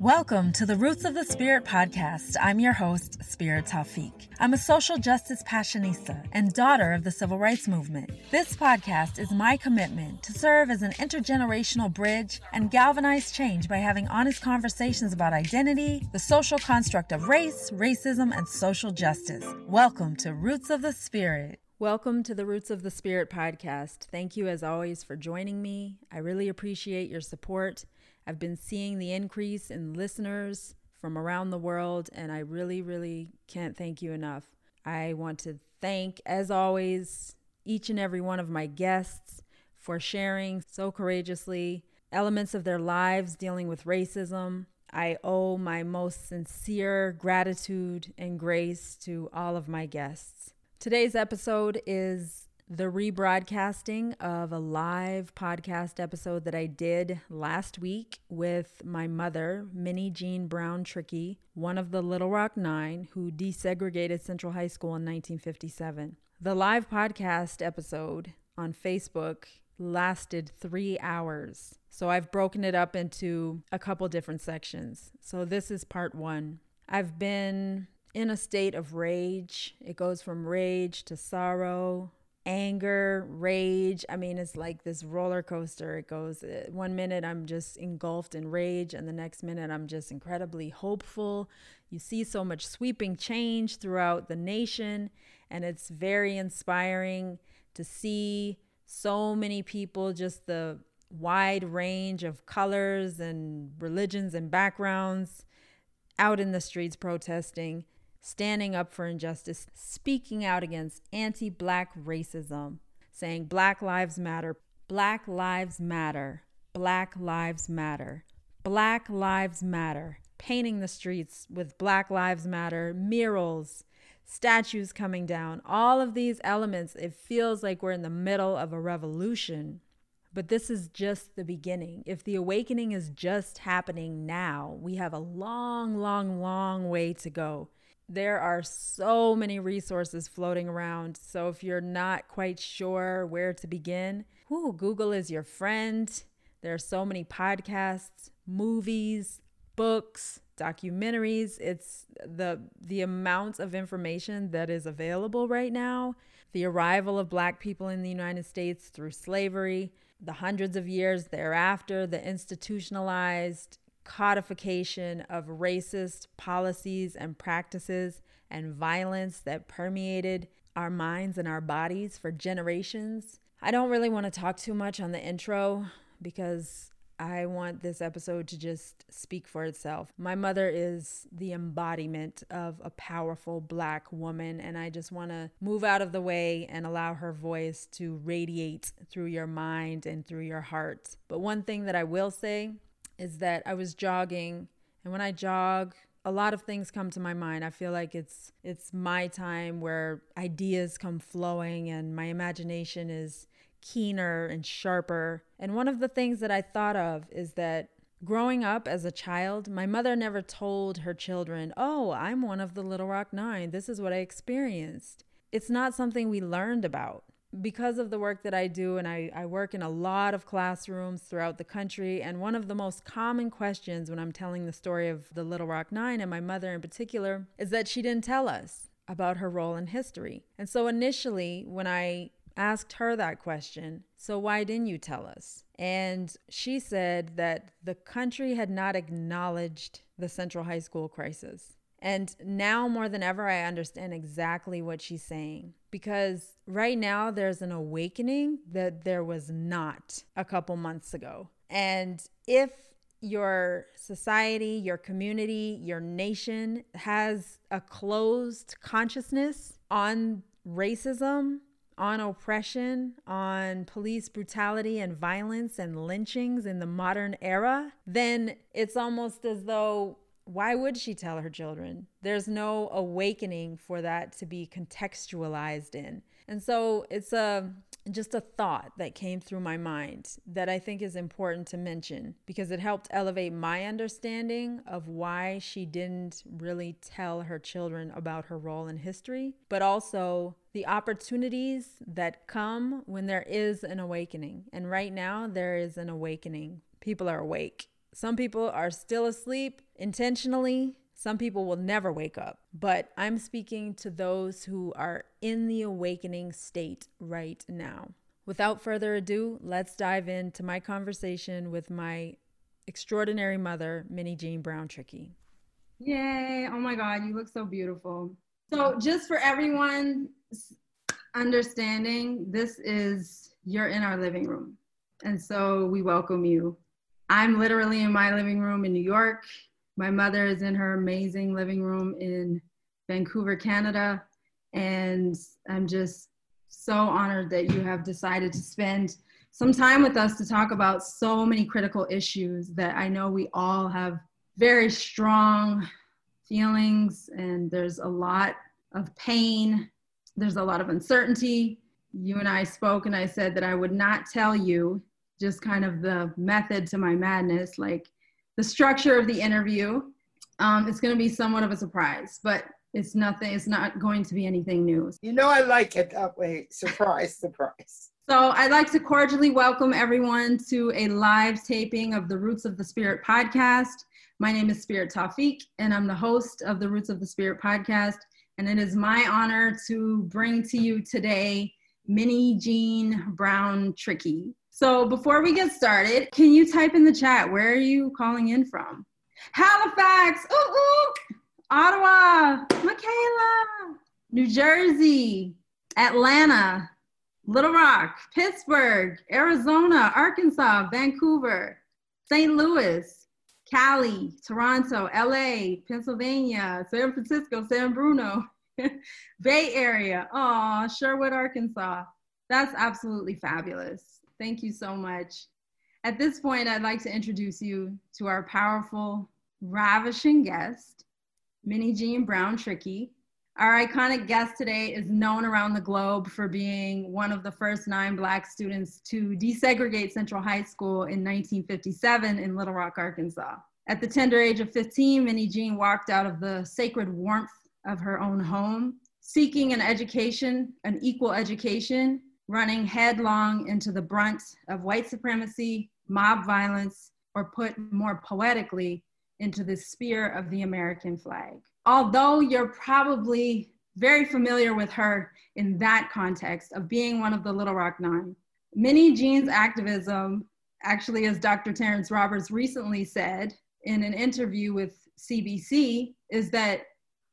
Welcome to the Roots of the Spirit podcast. I'm your host, Spirit Tawfiq. I'm a social justice passionista and daughter of the civil rights movement. This podcast is my commitment to serve as an intergenerational bridge and galvanize change by having honest conversations about identity, the social construct of race, racism, and social justice. Welcome to Roots of the Spirit. Welcome to the Roots of the Spirit podcast. Thank you, as always, for joining me. I really appreciate your support. I've been seeing the increase in listeners from around the world, and I really, really can't thank you enough. I want to thank, as always, each and every one of my guests for sharing so courageously elements of their lives dealing with racism. I owe my most sincere gratitude and grace to all of my guests. Today's episode is the rebroadcasting of a live podcast episode that I did last week with my mother, Minnie Jean Brown Trickey, one of the Little Rock Nine who desegregated Central High School in 1957. The live podcast episode on Facebook lasted three hours. So I've broken it up into a couple different sections. So this is part one. I've been in a state of rage. It goes from rage to sorrow, anger, rage. I mean, it's like this roller coaster. It goes uh, one minute I'm just engulfed in rage, and the next minute I'm just incredibly hopeful. You see so much sweeping change throughout the nation, and it's very inspiring to see so many people, just the wide range of colors and religions and backgrounds out in the streets protesting standing up for injustice, speaking out against anti black racism, saying Black Lives Matter, Black Lives Matter, Black Lives Matter, Black Lives Matter, painting the streets with Black Lives Matter murals, statues coming down, all of these elements. It feels like we're in the middle of a revolution. But this is just the beginning. If the awakening is just happening now, we have a long, long, long way to go there are so many resources floating around. So if you're not quite sure where to begin, whew, Google is your friend. There are so many podcasts, movies, books, documentaries. It's the the amount of information that is available right now. The arrival of black people in the United States through slavery, the hundreds of years thereafter, the institutionalized codification of racist policies and practices and violence that permeated our minds and our bodies for generations. I don't really want to talk too much on the intro because I want this episode to just speak for itself. My mother is the embodiment of a powerful black woman, and I just want to move out of the way and allow her voice to radiate through your mind and through your heart. But one thing that I will say is that I was jogging, and when I jog, a lot of things come to my mind. I feel like it's it's my time where ideas come flowing and my imagination is keener and sharper. And one of the things that I thought of is that growing up as a child, my mother never told her children, "Oh, I'm one of the Little Rock 9. This is what I experienced." It's not something we learned about because of the work that I do, and I, I work in a lot of classrooms throughout the country, and one of the most common questions when I'm telling the story of the Little Rock Nine and my mother in particular is that she didn't tell us about her role in history. And so initially, when I asked her that question, so why didn't you tell us? And she said that the country had not acknowledged the Central High School crisis. And now more than ever, I understand exactly what she's saying because right now there's an awakening that there was not a couple months ago. And if your society, your community, your nation has a closed consciousness on racism, on oppression, on police brutality and violence and lynchings in the modern era, then it's almost as though why would she tell her children? There's no awakening for that to be contextualized in. And so it's a just a thought that came through my mind that I think is important to mention because it helped elevate my understanding of why she didn't really tell her children about her role in history, but also the opportunities that come when there is an awakening. And right now, there is an awakening. People are awake Some people are still asleep intentionally. Some people will never wake up. But I'm speaking to those who are in the awakening state right now. Without further ado, let's dive into my conversation with my extraordinary mother, Minnie Jean Brown Trickey. Yay. Oh my God, you look so beautiful. So, just for everyone's understanding, this is you're in our living room. And so we welcome you. I'm literally in my living room in New York. My mother is in her amazing living room in Vancouver, Canada. And I'm just so honored that you have decided to spend some time with us to talk about so many critical issues that I know we all have very strong feelings, and there's a lot of pain, there's a lot of uncertainty. You and I spoke, and I said that I would not tell you just kind of the method to my madness, like the structure of the interview. Um, it's going to be somewhat of a surprise, but it's nothing, it's not going to be anything new. You know, I like it that way. Surprise, surprise. So, I'd like to cordially welcome everyone to a live taping of the Roots of the Spirit podcast. My name is Spirit Tawfiq, and I'm the host of the Roots of the Spirit podcast. And it is my honor to bring to you today Minnie Jean Brown Trickey. So before we get started, can you type in the chat where are you calling in from? Halifax, ooh, ooh, Ottawa, Michaela, New Jersey, Atlanta, Little Rock, Pittsburgh, Arizona, Arkansas, Vancouver, St. Louis, Cali, Toronto, LA, Pennsylvania, San Francisco, San Bruno, Bay Area, oh, Sherwood, Arkansas. That's absolutely fabulous. Thank you so much. At this point, I'd like to introduce you to our powerful, ravishing guest, Minnie Jean Brown Trickey. Our iconic guest today is known around the globe for being one of the first nine Black students to desegregate Central High School in 1957 in Little Rock, Arkansas. At the tender age of 15, Minnie Jean walked out of the sacred warmth of her own home, seeking an education, an equal education, running headlong into the brunt of white supremacy, mob violence, or put more poetically, into the spear of the American flag. Although you're probably very familiar with her in that context of being one of the Little Rock Nine, Minnie Jean's activism, actually, as Dr. Terrence Roberts recently said in an interview with CBC, is that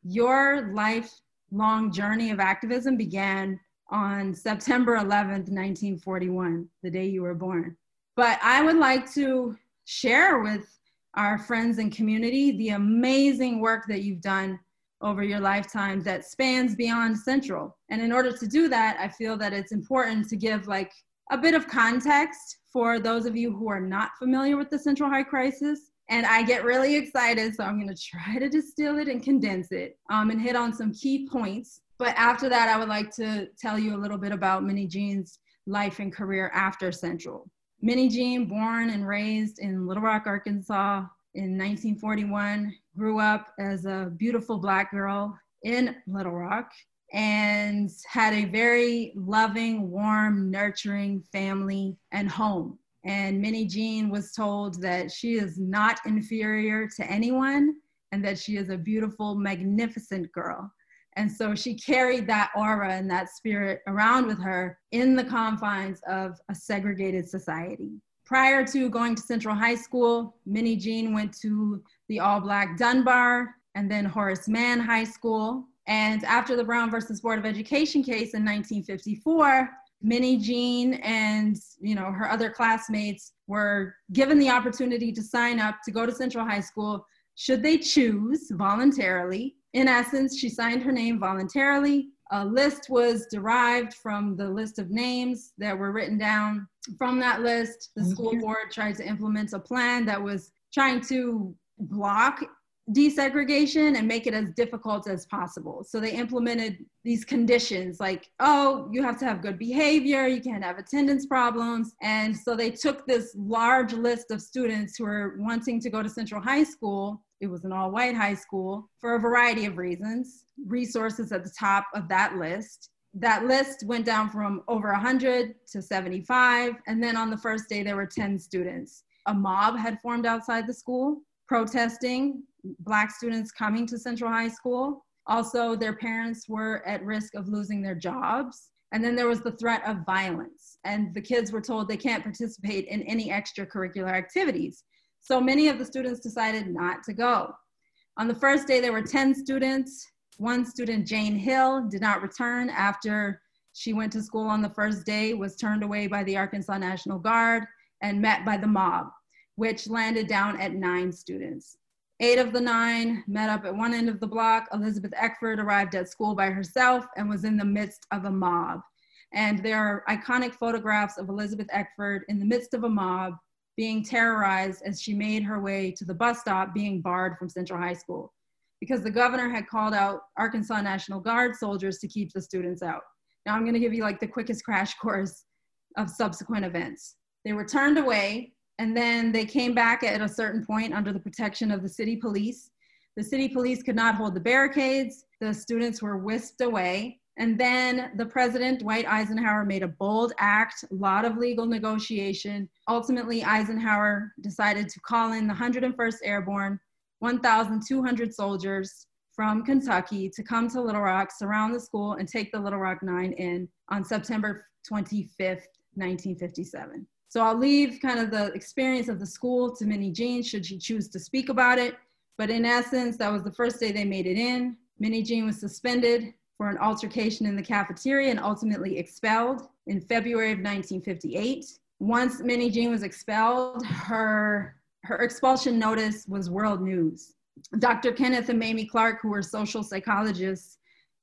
your lifelong journey of activism began on September 11th, 1941, the day you were born. But I would like to share with our friends and community the amazing work that you've done over your lifetime that spans beyond Central. And in order to do that, I feel that it's important to give like a bit of context for those of you who are not familiar with the Central High Crisis. And I get really excited, so I'm to try to distill it and condense it um, and hit on some key points but after that, I would like to tell you a little bit about Minnie Jean's life and career after Central. Minnie Jean, born and raised in Little Rock, Arkansas in 1941, grew up as a beautiful Black girl in Little Rock and had a very loving, warm, nurturing family and home. And Minnie Jean was told that she is not inferior to anyone and that she is a beautiful, magnificent girl. And so she carried that aura and that spirit around with her in the confines of a segregated society. Prior to going to Central High School, Minnie Jean went to the all black Dunbar and then Horace Mann High School. And after the Brown versus Board of Education case in 1954, Minnie Jean and you know her other classmates were given the opportunity to sign up to go to Central High School should they choose voluntarily in essence, she signed her name voluntarily. A list was derived from the list of names that were written down. From that list, the mm-hmm. school board tried to implement a plan that was trying to block desegregation and make it as difficult as possible. So they implemented these conditions like, oh, you have to have good behavior, you can't have attendance problems. And so they took this large list of students who were wanting to go to Central High School. It was an all white high school for a variety of reasons, resources at the top of that list. That list went down from over 100 to 75. And then on the first day, there were 10 students a mob had formed outside the school protesting Black students coming to Central High School. Also, their parents were at risk of losing their jobs. And then there was the threat of violence. And the kids were told they can't participate in any extracurricular activities. So many of the students decided not to go. On the first day, there were 10 students. One student, Jane Hill, did not return after she went to school on the first day, was turned away by the Arkansas National Guard, and met by the mob, which landed down at nine students. Eight of the nine met up at one end of the block. Elizabeth Eckford arrived at school by herself and was in the midst of a mob. And there are iconic photographs of Elizabeth Eckford in the midst of a mob being terrorized as she made her way to the bus stop being barred from Central High School because the governor had called out Arkansas National Guard soldiers to keep the students out. Now I'm to give you like the quickest crash course of subsequent events. They were turned away and then they came back at a certain point under the protection of the city police. The city police could not hold the barricades. The students were whisked away. And then the president, Dwight Eisenhower, made a bold act, a lot of legal negotiation. Ultimately, Eisenhower decided to call in the 101st Airborne, 1,200 soldiers from Kentucky to come to Little Rock, surround the school, and take the Little Rock Nine in on September 25th, 1957. So I'll leave kind of the experience of the school to Minnie Jean should she choose to speak about it. But in essence, that was the first day they made it in. Minnie Jean was suspended for an altercation in the cafeteria and ultimately expelled in February of 1958. Once Minnie Jean was expelled, her, her expulsion notice was world news. Dr. Kenneth and Mamie Clark, who were social psychologists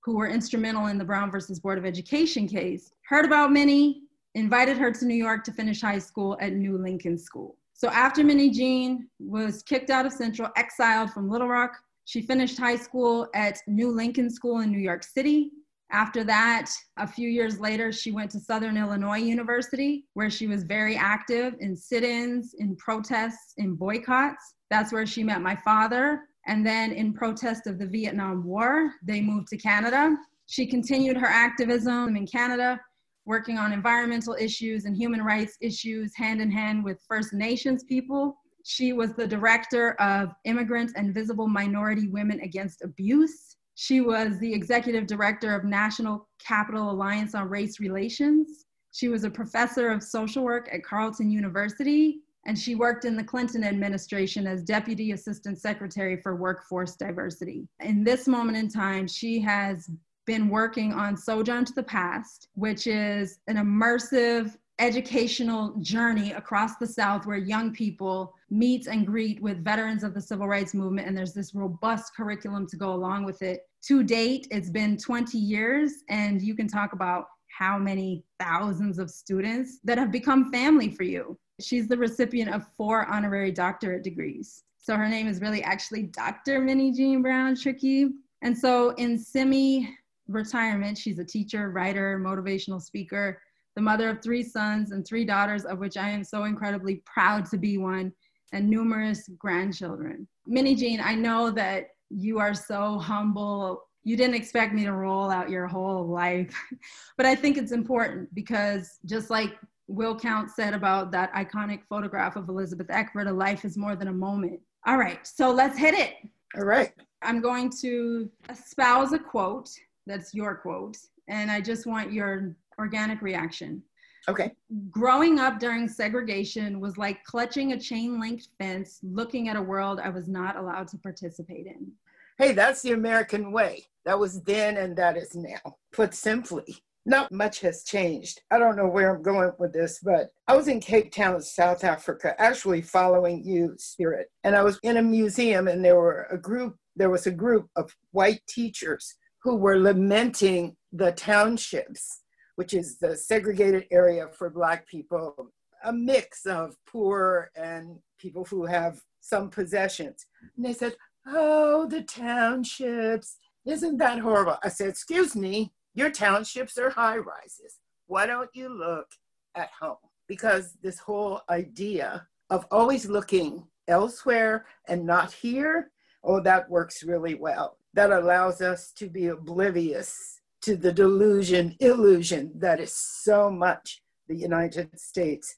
who were instrumental in the Brown versus Board of Education case, heard about Minnie, invited her to New York to finish high school at New Lincoln School. So after Minnie Jean was kicked out of Central, exiled from Little Rock, she finished high school at New Lincoln School in New York City. After that, a few years later, she went to Southern Illinois University, where she was very active in sit ins, in protests, in boycotts. That's where she met my father. And then, in protest of the Vietnam War, they moved to Canada. She continued her activism in Canada working on environmental issues and human rights issues hand in hand with First Nations people. She was the director of Immigrant and Visible Minority Women Against Abuse. She was the executive director of National Capital Alliance on Race Relations. She was a professor of social work at Carleton University, and she worked in the Clinton administration as Deputy Assistant Secretary for Workforce Diversity. In this moment in time, she has been working on Sojourn to the Past, which is an immersive educational journey across the South where young people meet and greet with veterans of the civil rights movement. And there's this robust curriculum to go along with it. To date, it's been 20 years, and you can talk about how many thousands of students that have become family for you. She's the recipient of four honorary doctorate degrees. So her name is really actually Dr. Minnie Jean Brown Trickey. And so in semi retirement. She's a teacher, writer, motivational speaker, the mother of three sons and three daughters, of which I am so incredibly proud to be one, and numerous grandchildren. Minnie Jean, I know that you are so humble. You didn't expect me to roll out your whole life, but I think it's important because just like Will Count said about that iconic photograph of Elizabeth Eckford, a life is more than a moment. All right, so let's hit it. All right. I'm going to espouse a quote that's your quote. And I just want your organic reaction. Okay. Growing up during segregation was like clutching a chain linked fence, looking at a world I was not allowed to participate in. Hey, that's the American way. That was then and that is now. Put simply, not much has changed. I don't know where I'm going with this, but I was in Cape Town, South Africa, actually following you, Spirit. And I was in a museum and there were a group, there was a group of white teachers who were lamenting the townships, which is the segregated area for Black people, a mix of poor and people who have some possessions. And they said, Oh, the townships, isn't that horrible? I said, Excuse me, your townships are high rises. Why don't you look at home? Because this whole idea of always looking elsewhere and not here, oh, that works really well that allows us to be oblivious to the delusion, illusion that is so much the United States.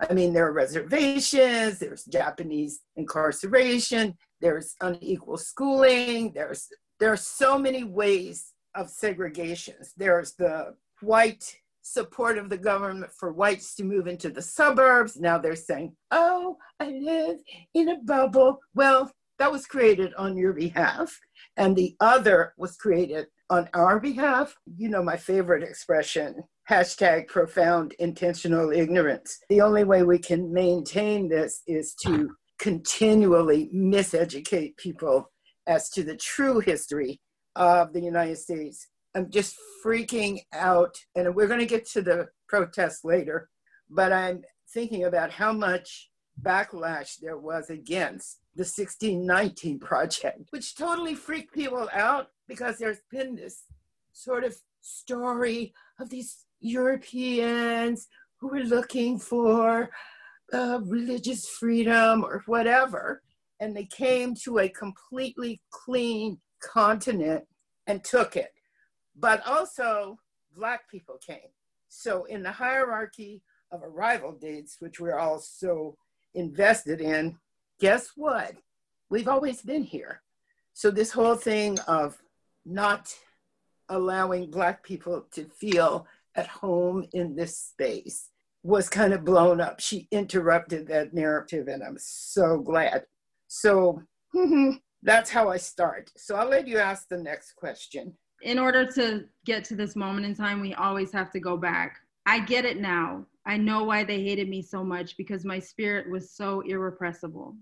I mean, there are reservations, there's Japanese incarceration, there's unequal schooling, there's there are so many ways of segregations. There's the white support of the government for whites to move into the suburbs. Now they're saying, oh, I live in a bubble. Well, that was created on your behalf. And the other was created on our behalf. You know, my favorite expression hashtag profound intentional ignorance. The only way we can maintain this is to continually miseducate people as to the true history of the United States. I'm just freaking out, and we're going to get to the protests later, but I'm thinking about how much backlash there was against the 1619 project, which totally freaked people out because there's been this sort of story of these Europeans who were looking for uh, religious freedom or whatever. And they came to a completely clean continent and took it. But also, Black people came. So, in the hierarchy of arrival dates, which we're all so invested in, guess what? We've always been here. So, this whole thing of not allowing Black people to feel at home in this space was kind of blown up. She interrupted that narrative, and I'm so glad. So that's how I start. So I'll let you ask the next question. In order to get to this moment in time, we always have to go back. I get it now. I know why they hated me so much because my spirit was so irrepressible.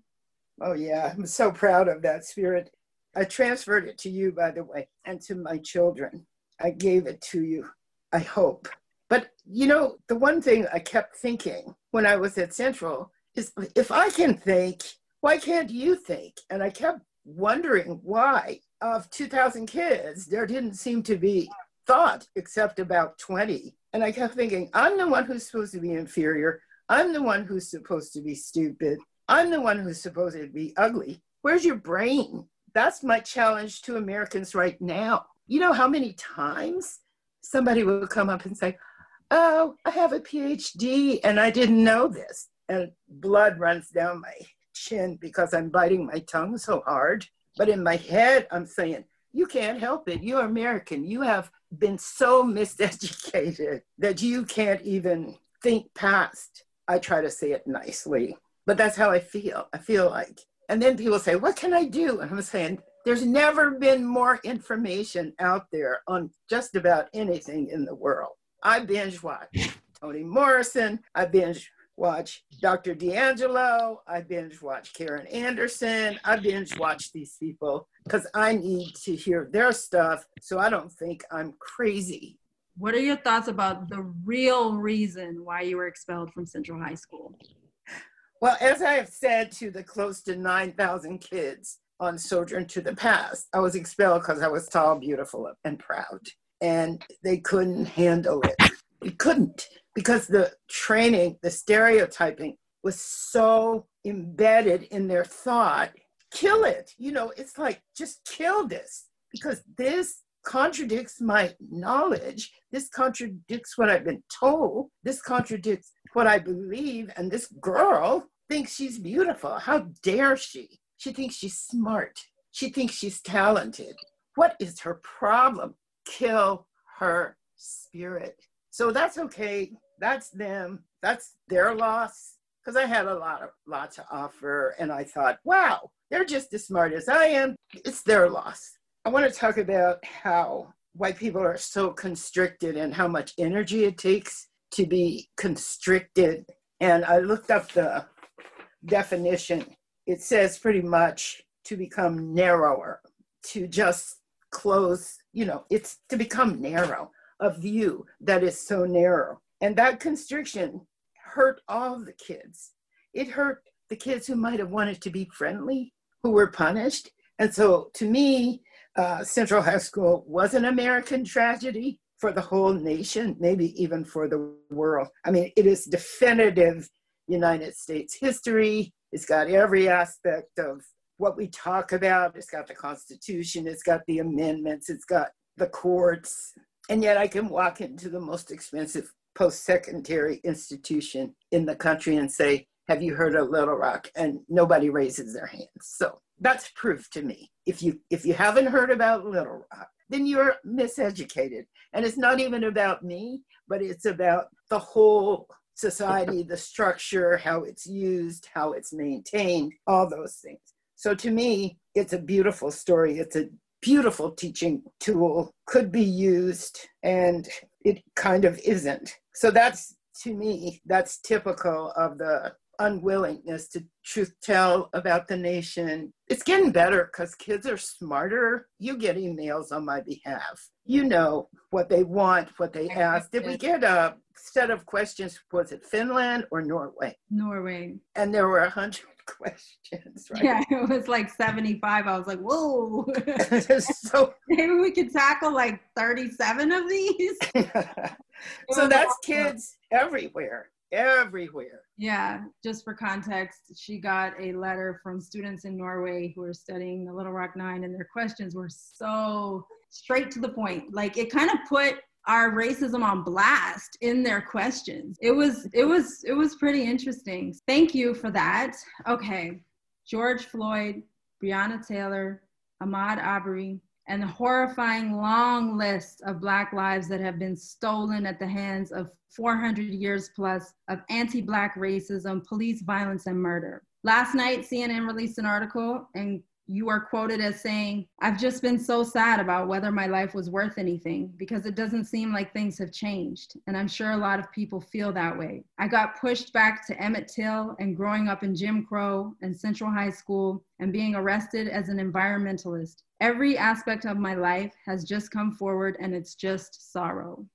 Oh, yeah. I'm so proud of that spirit. I transferred it to you, by the way, and to my children. I gave it to you. I hope. But you know, the one thing I kept thinking when I was at Central is if I can think, why can't you think? And I kept wondering why of 2,000 kids, there didn't seem to be thought except about 20. And I kept thinking, I'm the one who's supposed to be inferior. I'm the one who's supposed to be stupid. I'm the one who's supposed to be ugly. Where's your brain? That's my challenge to Americans right now. You know how many times somebody will come up and say, Oh, I have a PhD and I didn't know this. And blood runs down my chin because I'm biting my tongue so hard. But in my head, I'm saying, You can't help it. You're American. You have been so miseducated that you can't even think past. I try to say it nicely, but that's how I feel. I feel like, and then people say, What can I do? And I'm saying, there's never been more information out there on just about anything in the world. I binge watch Toni Morrison. I binge watch Dr. DiAngelo. I binge watch Karen Anderson. I binge watch these people because I need to hear their stuff so I don't think I'm crazy. What are your thoughts about the real reason why you were expelled from Central High School? Well, as I have said to the close to 9,000 kids on Sojourn to the Past. I was expelled because I was tall, beautiful, and proud. And they couldn't handle it. They couldn't because the training, the stereotyping was so embedded in their thought. Kill it. You know, it's like just kill this because this contradicts my knowledge. This contradicts what I've been told. This contradicts what I believe. And this girl thinks she's beautiful. How dare she? She thinks she's smart. She thinks she's talented. What is her problem? Kill her spirit. So that's okay. That's them. That's their loss. Because I had a lot of lot to offer, and I thought, wow, they're just as smart as I am. It's their loss. I want to talk about how white people are so constricted and how much energy it takes to be constricted. And I looked up the definition it says pretty much to become narrower, to just close, you know, it's to become narrow, a view that is so narrow. And that constriction hurt all the kids. It hurt the kids who might have wanted to be friendly, who were punished. And so to me, uh, Central High School was an American tragedy for the whole nation, maybe even for the world. I mean, it is definitive United States history. It's got every aspect of what we talk about. It's got the Constitution, it's got the amendments, it's got the courts. And yet I can walk into the most expensive post secondary institution in the country and say, Have you heard of Little Rock? And nobody raises their hands. So that's proof to me. If you if you haven't heard about Little Rock, then you're miseducated. And it's not even about me, but it's about the whole society, the structure, how it's used, how it's maintained, all those things. So to me, it's a beautiful story. It's a beautiful teaching tool, could be used, and it kind of isn't. So that's to me, that's typical of the unwillingness to truth tell about the nation. It's getting better because kids are smarter. You get emails on my behalf. You know what they want, what they ask. Did we get a set of questions? Was it Finland or Norway? Norway. And there were a hundred questions, right? Yeah, it was like 75. I was like, whoa. so maybe we could tackle like 37 of these. so that's kids everywhere everywhere. Yeah, just for context, she got a letter from students in Norway who are studying the Little Rock Nine, and their questions were so straight to the point. Like it kind of put our racism on blast in their questions. It was it was it was pretty interesting. Thank you for that. Okay. George Floyd, Breonna Taylor, Ahmaud Arbery, and the horrifying long list of Black lives that have been stolen at the hands of 400 years plus of anti Black racism, police violence, and murder. Last night, CNN released an article, and you are quoted as saying, I've just been so sad about whether my life was worth anything because it doesn't seem like things have changed. And I'm sure a lot of people feel that way. I got pushed back to Emmett Till and growing up in Jim Crow and Central High School and being arrested as an environmentalist. Every aspect of my life has just come forward and it's just sorrow.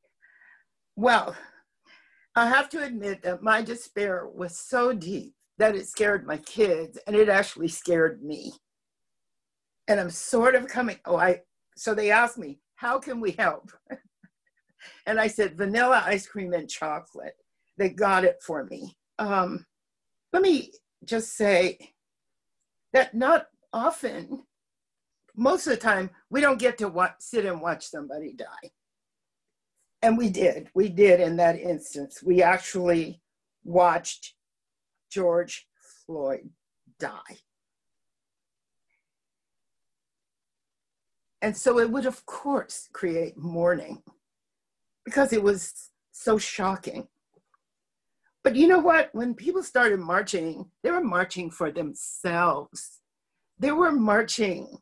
Well, I have to admit that my despair was so deep that it scared my kids and it actually scared me and I'm sort of coming. Oh, I so they asked me, how can we help? and I said, vanilla ice cream and chocolate. They got it for me. Um, let me just say that not often, most of the time, we don't get to watch, sit and watch somebody die. And we did. We did in that instance. We actually watched George Floyd die. And so it would, of course, create mourning because it was so shocking. But you know what? When people started marching, they were marching for themselves. They were marching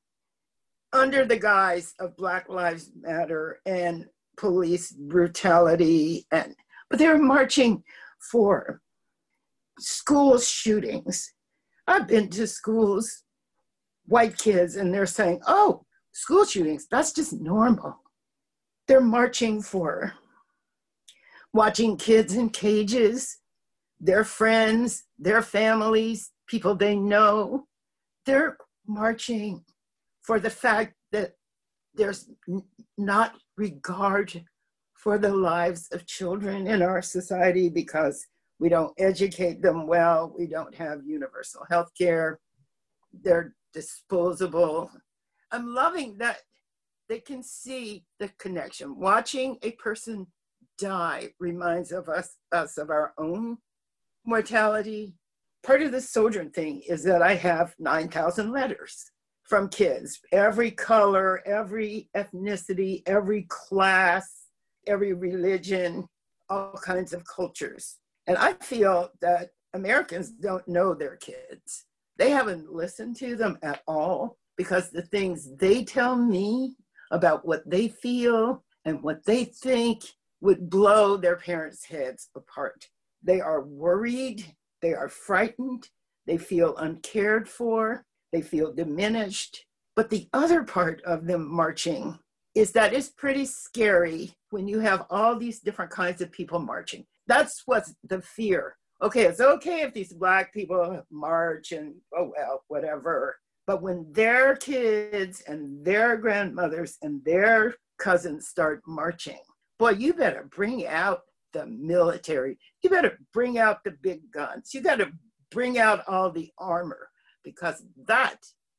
under the guise of Black Lives Matter and police brutality and but they were marching for school shootings. I've been to schools, white kids, and they're saying, oh, school shootings, that's just normal. They're marching for watching kids in cages, their friends, their families, people they know. They're marching for the fact that there's not regard for the lives of children in our society because we don't educate them well, we don't have universal health care, they're disposable, I'm loving that they can see the connection. Watching a person die reminds of us, us of our own mortality. Part of the Sojourn thing is that I have 9,000 letters from kids, every color, every ethnicity, every class, every religion, all kinds of cultures. And I feel that Americans don't know their kids. They haven't listened to them at all because the things they tell me about what they feel and what they think would blow their parents' heads apart. They are worried, they are frightened, they feel uncared for, they feel diminished. But the other part of them marching is that it's pretty scary when you have all these different kinds of people marching. That's what's the fear. Okay, it's okay if these black people march and oh well, whatever. But when their kids and their grandmothers and their cousins start marching, boy, you better bring out the military. You better bring out the big guns. You got to bring out all the armor because that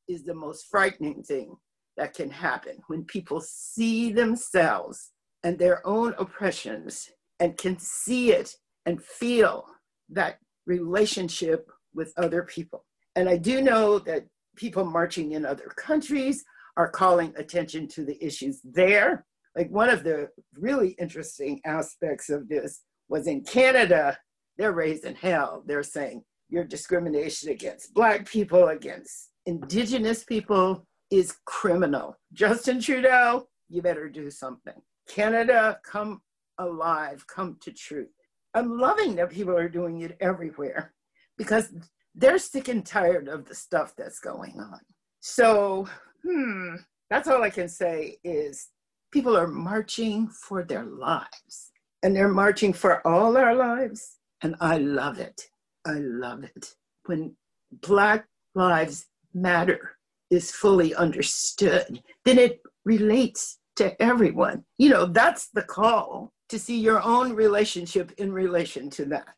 is the most frightening thing that can happen when people see themselves and their own oppressions and can see it and feel that relationship with other people. And I do know that people marching in other countries are calling attention to the issues there. Like one of the really interesting aspects of this was in Canada, they're raising hell. They're saying your discrimination against Black people, against Indigenous people is criminal. Justin Trudeau, you better do something. Canada, come alive, come to truth. I'm loving that people are doing it everywhere because they're sick and tired of the stuff that's going on. So, hmm, that's all I can say is people are marching for their lives and they're marching for all our lives. And I love it. I love it. When Black Lives Matter is fully understood, then it relates to everyone. You know, that's the call to see your own relationship in relation to that.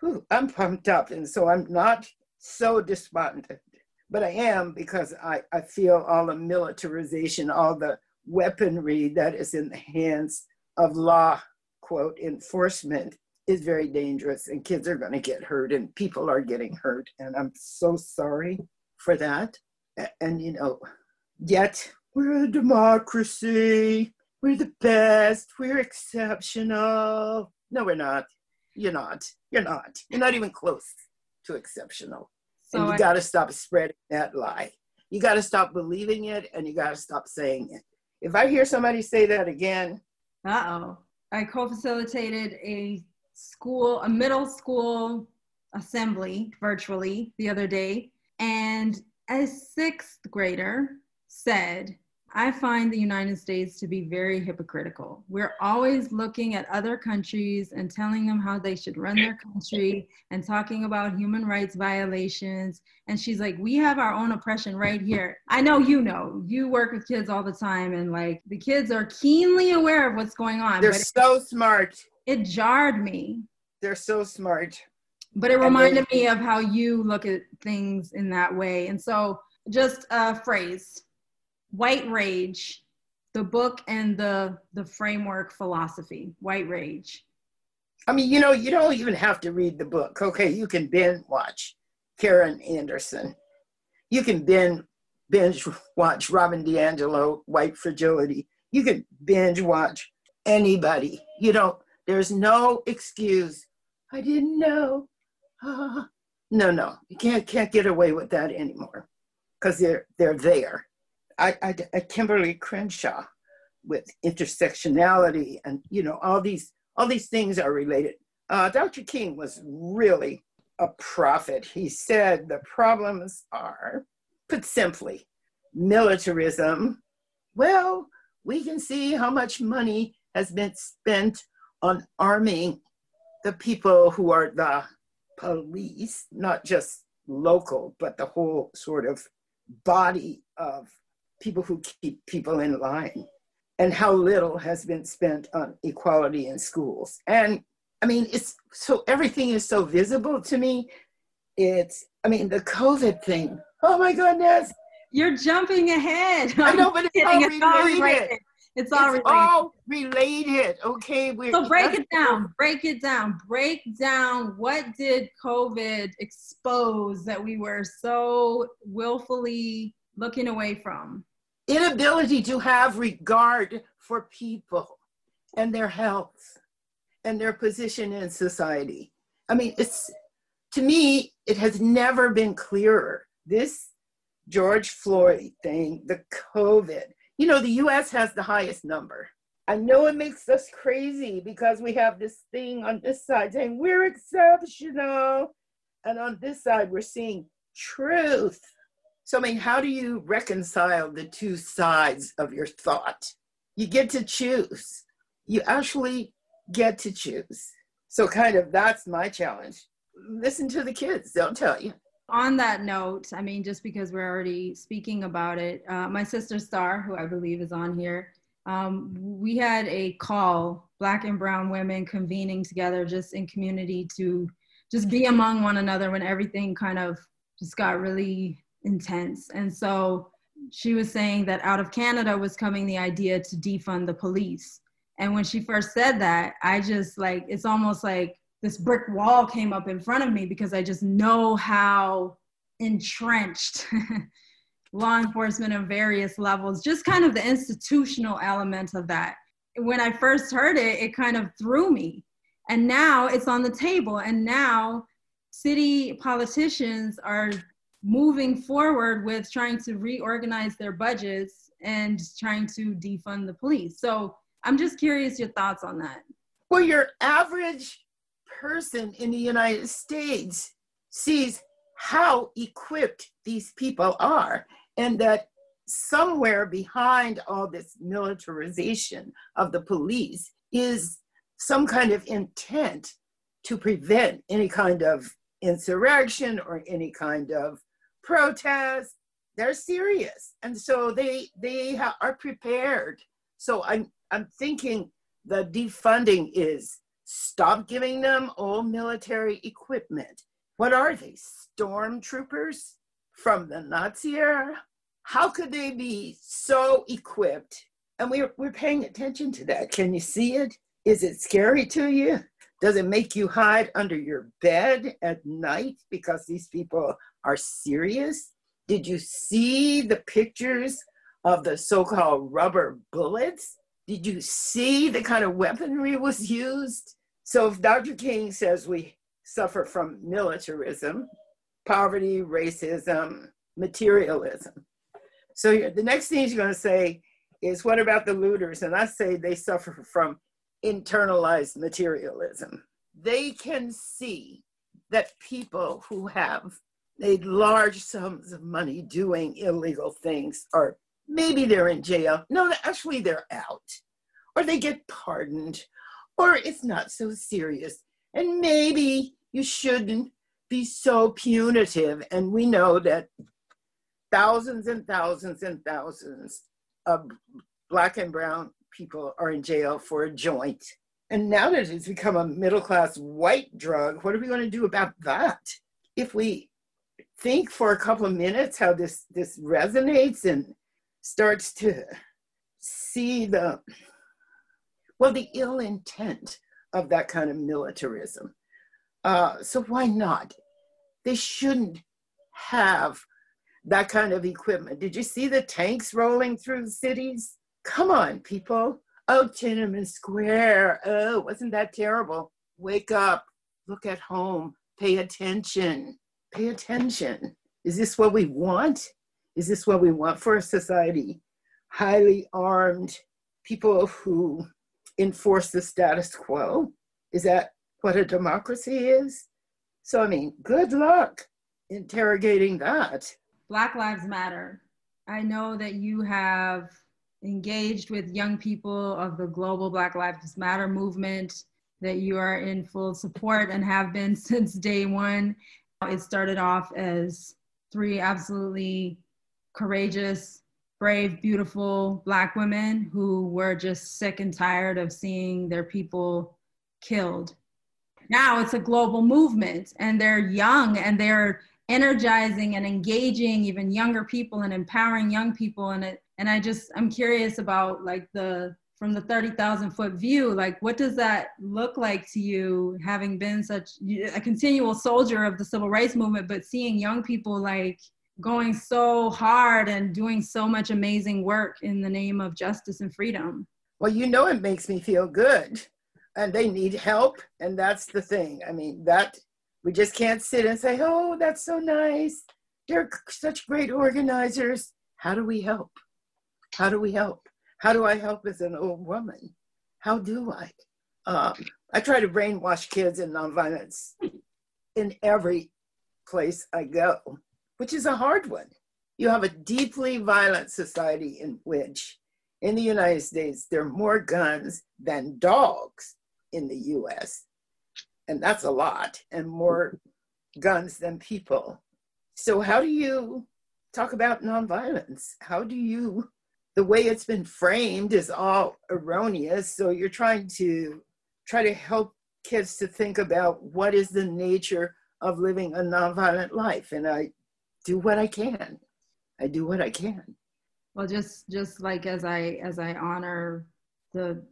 Whew, I'm pumped up, and so I'm not so despondent, but I am because I, I feel all the militarization, all the weaponry that is in the hands of law, quote, enforcement is very dangerous, and kids are going to get hurt, and people are getting hurt, and I'm so sorry for that. And, and you know, yet we're a democracy we're the best, we're exceptional. No, we're not. You're not. You're not. You're not even close to exceptional. So and you got to stop spreading that lie. You got to stop believing it and you got to stop saying it. If I hear somebody say that again, uh oh. I co facilitated a school, a middle school assembly virtually the other day, and a sixth grader said, I find the United States to be very hypocritical. We're always looking at other countries and telling them how they should run their country and talking about human rights violations. And she's like, We have our own oppression right here. I know you know, you work with kids all the time, and like the kids are keenly aware of what's going on. They're so it, smart. It jarred me. They're so smart. But it reminded me of how you look at things in that way. And so, just a phrase White Rage, the book and the the framework philosophy. White Rage. I mean, you know, you don't even have to read the book. Okay, you can binge watch Karen Anderson. You can binge binge watch Robin DiAngelo, White Fragility. You can binge watch anybody. You don't. There's no excuse. I didn't know. Uh, no, no, you can't can't get away with that anymore because they're they're there. I, I, I Kimberlé Crenshaw with intersectionality and you know all these all these things are related. Uh, Dr. King was really a prophet. He said the problems are, put simply, militarism. Well, we can see how much money has been spent on arming the people who are the police, not just local, but the whole sort of body of people who keep people in line and how little has been spent on equality in schools. And I mean, it's so everything is so visible to me. It's, I mean, the COVID thing. Oh my goodness. You're jumping ahead. I know, but it's all related. It's All related. It's all it's related. all related. Okay. We're, so break it down. Break it down. Break down. What did COVID expose that we were so willfully looking away from? Inability to have regard for people and their health and their position in society. I mean, it's to me, it has never been clearer. This George Floyd thing, the COVID, you know, the US has the highest number. I know it makes us crazy because we have this thing on this side saying we're exceptional. And on this side, we're seeing truth so, I mean, how do you reconcile the two sides of your thought? You get to choose. You actually get to choose. So, kind of, that's my challenge. Listen to the kids, they'll tell you. On that note, I mean, just because we're already speaking about it, uh, my sister Star, who I believe is on here, um, we had a call, Black and Brown women convening together just in community to just be among one another when everything kind of just got really intense. And so she was saying that out of Canada was coming the idea to defund the police. And when she first said that, I just like, it's almost like this brick wall came up in front of me because I just know how entrenched law enforcement of various levels, just kind of the institutional element of that. When I first heard it, it kind of threw me. And now it's on the table. And now city politicians are moving forward with trying to reorganize their budgets and trying to defund the police. So I'm just curious your thoughts on that. Well, your average person in the United States sees how equipped these people are, and that somewhere behind all this militarization of the police is some kind of intent to prevent any kind of insurrection or any kind of protest. They're serious, and so they they ha- are prepared. So I'm I'm thinking the defunding is stop giving them all military equipment. What are they? Stormtroopers from the Nazi era? How could they be so equipped? And we're, we're paying attention to that. Can you see it? Is it scary to you? Does it make you hide under your bed at night because these people are serious? Did you see the pictures of the so called rubber bullets? Did you see the kind of weaponry was used? So if Dr. King says we suffer from militarism, poverty, racism, materialism. So the next thing he's going to say is, what about the looters? And I say they suffer from internalized materialism. They can see that people who have made large sums of money doing illegal things or maybe they're in jail. No, actually, they're out, or they get pardoned, or it's not so serious. And maybe you shouldn't be so punitive. And we know that thousands and thousands and thousands of Black and Brown people are in jail for a joint. And now that it's become a middle class white drug, what are we going to do about that? If we think for a couple of minutes how this, this resonates and starts to see the well the ill intent of that kind of militarism. Uh, so why not? They shouldn't have that kind of equipment. Did you see the tanks rolling through the cities? Come on people. Oh tiananmen square. Oh wasn't that terrible? Wake up. Look at home. Pay attention pay attention is this what we want is this what we want for a society? Highly armed people who enforce the status quo? Is that what a democracy is? So, I mean, good luck interrogating that. Black Lives Matter. I know that you have engaged with young people of the global Black Lives Matter movement, that you are in full support and have been since day one. It started off as three absolutely courageous, brave, beautiful Black women who were just sick and tired of seeing their people killed. Now it's a global movement, and they're young and they're energizing and engaging even younger people and empowering young people. And it, and I just I'm curious about like the from the 30,000 foot view, like what does that look like to you having been such a continual soldier of the civil rights movement, but seeing young people like going so hard and doing so much amazing work in the name of justice and freedom. Well, you know, it makes me feel good. And they need help. And that's the thing. I mean, that we just can't sit and say, oh, that's so nice. They're such great organizers. How do we help? How do we help? How do I help as an old woman? How do I? Um, I try to brainwash kids in nonviolence in every place I go which is a hard one. You have a deeply violent society in which, in the United States, there are more guns than dogs in the US. And that's a lot, and more guns than people. So, how do you talk about nonviolence? How do you, the way it's been framed is all erroneous. So, you're trying to try to help kids to think about what is the nature of living a nonviolent life. And I do what I can. I do what I can. Well, just just like as I as I honor the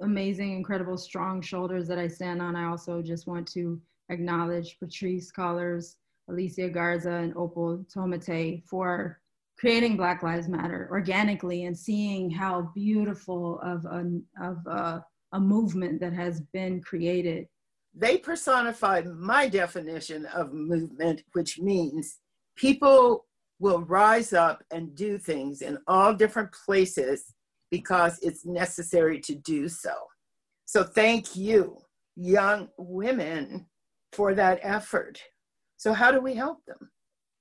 amazing, incredible, strong shoulders that I stand on. I also just want to acknowledge Patrisse Cullors, Alicia Garza, and Opal Tometi for creating Black Lives Matter organically and seeing how beautiful of a, of a, a movement that has been created. They personify my definition of movement, which means people will rise up and do things in all different places because it's necessary to do so. So thank you, young women, for that effort. So, how do we help them?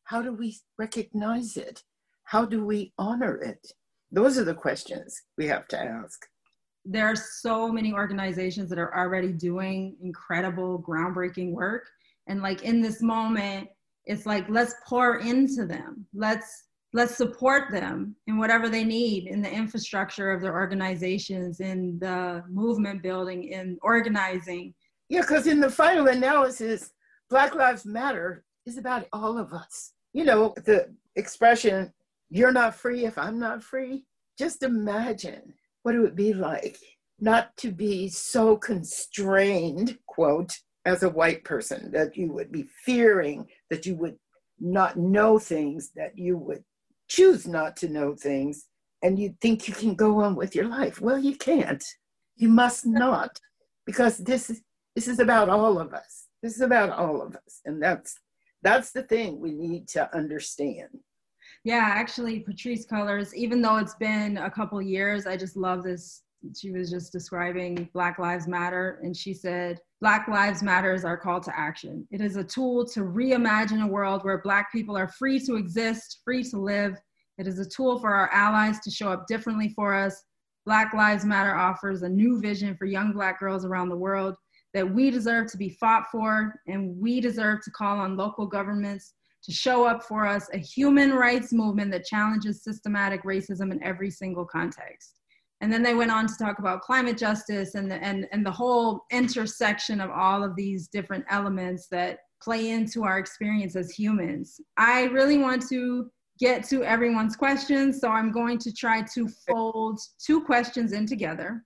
How do we recognize it? How do we honor it? Those are the questions we have to ask. There are so many organizations that are already doing incredible, groundbreaking work. And like in this moment, it's like let's pour into them. Let's let's support them in whatever they need in the infrastructure of their organizations in the movement building in organizing yeah because in the final analysis black lives matter is about all of us you know the expression you're not free if i'm not free just imagine what it would be like not to be so constrained quote as a white person that you would be fearing that you would not know things that you would choose not to know things and you think you can go on with your life. Well, you can't. You must not, because this is this is about all of us. This is about all of us, and that's that's the thing we need to understand. Yeah, actually, Patrisse Cullors, Even though it's been a couple years, I just love this. She was just describing Black Lives Matter, and she said, Black Lives Matter is our call to action. It is a tool to reimagine a world where Black people are free to exist, free to live. It is a tool for our allies to show up differently for us. Black Lives Matter offers a new vision for young Black girls around the world that we deserve to be fought for, and we deserve to call on local governments to show up for us a human rights movement that challenges systematic racism in every single context and then they went on to talk about climate justice and the, and, and the whole intersection of all of these different elements that play into our experience as humans. I really want to get to everyone's questions, so I'm going to try to fold two questions in together.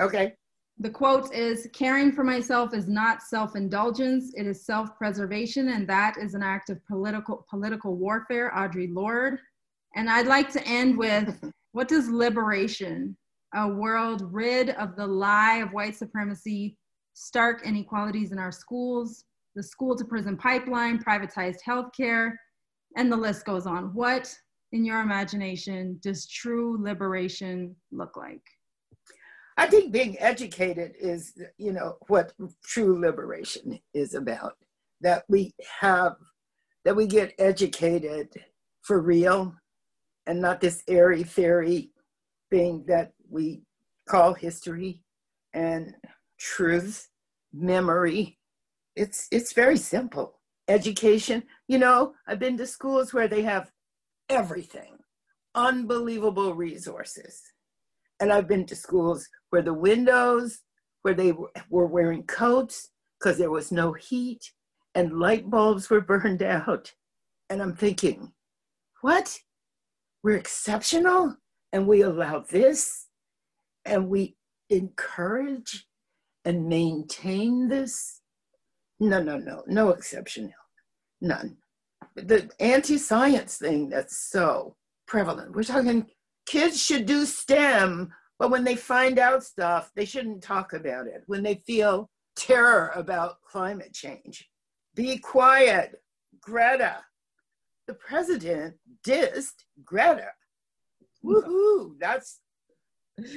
Okay. The quote is Caring for myself is not self indulgence, it is self preservation, and that is an act of political, political warfare. Audre Lorde. And I'd like to end with what does liberation a world rid of the lie of white supremacy, stark inequalities in our schools, the school to prison pipeline, privatized healthcare, and the list goes on. What, in your imagination, does true liberation look like? I think being educated is, you know, what true liberation is about. That we have, that we get educated for real and not this airy fairy thing that we call history and truth, memory. It's it's very simple. Education, you know, I've been to schools where they have everything, unbelievable resources. And I've been to schools where the windows, where they were wearing coats because there was no heat and light bulbs were burned out. And I'm thinking, what? We're exceptional and we allow this and we encourage and maintain this? No, no, no, no exceptional, none. The anti science thing that's so prevalent, we're talking kids should do STEM, but when they find out stuff, they shouldn't talk about it. When they feel terror about climate change, be quiet, Greta. The president dissed Greta. Woohoo! That's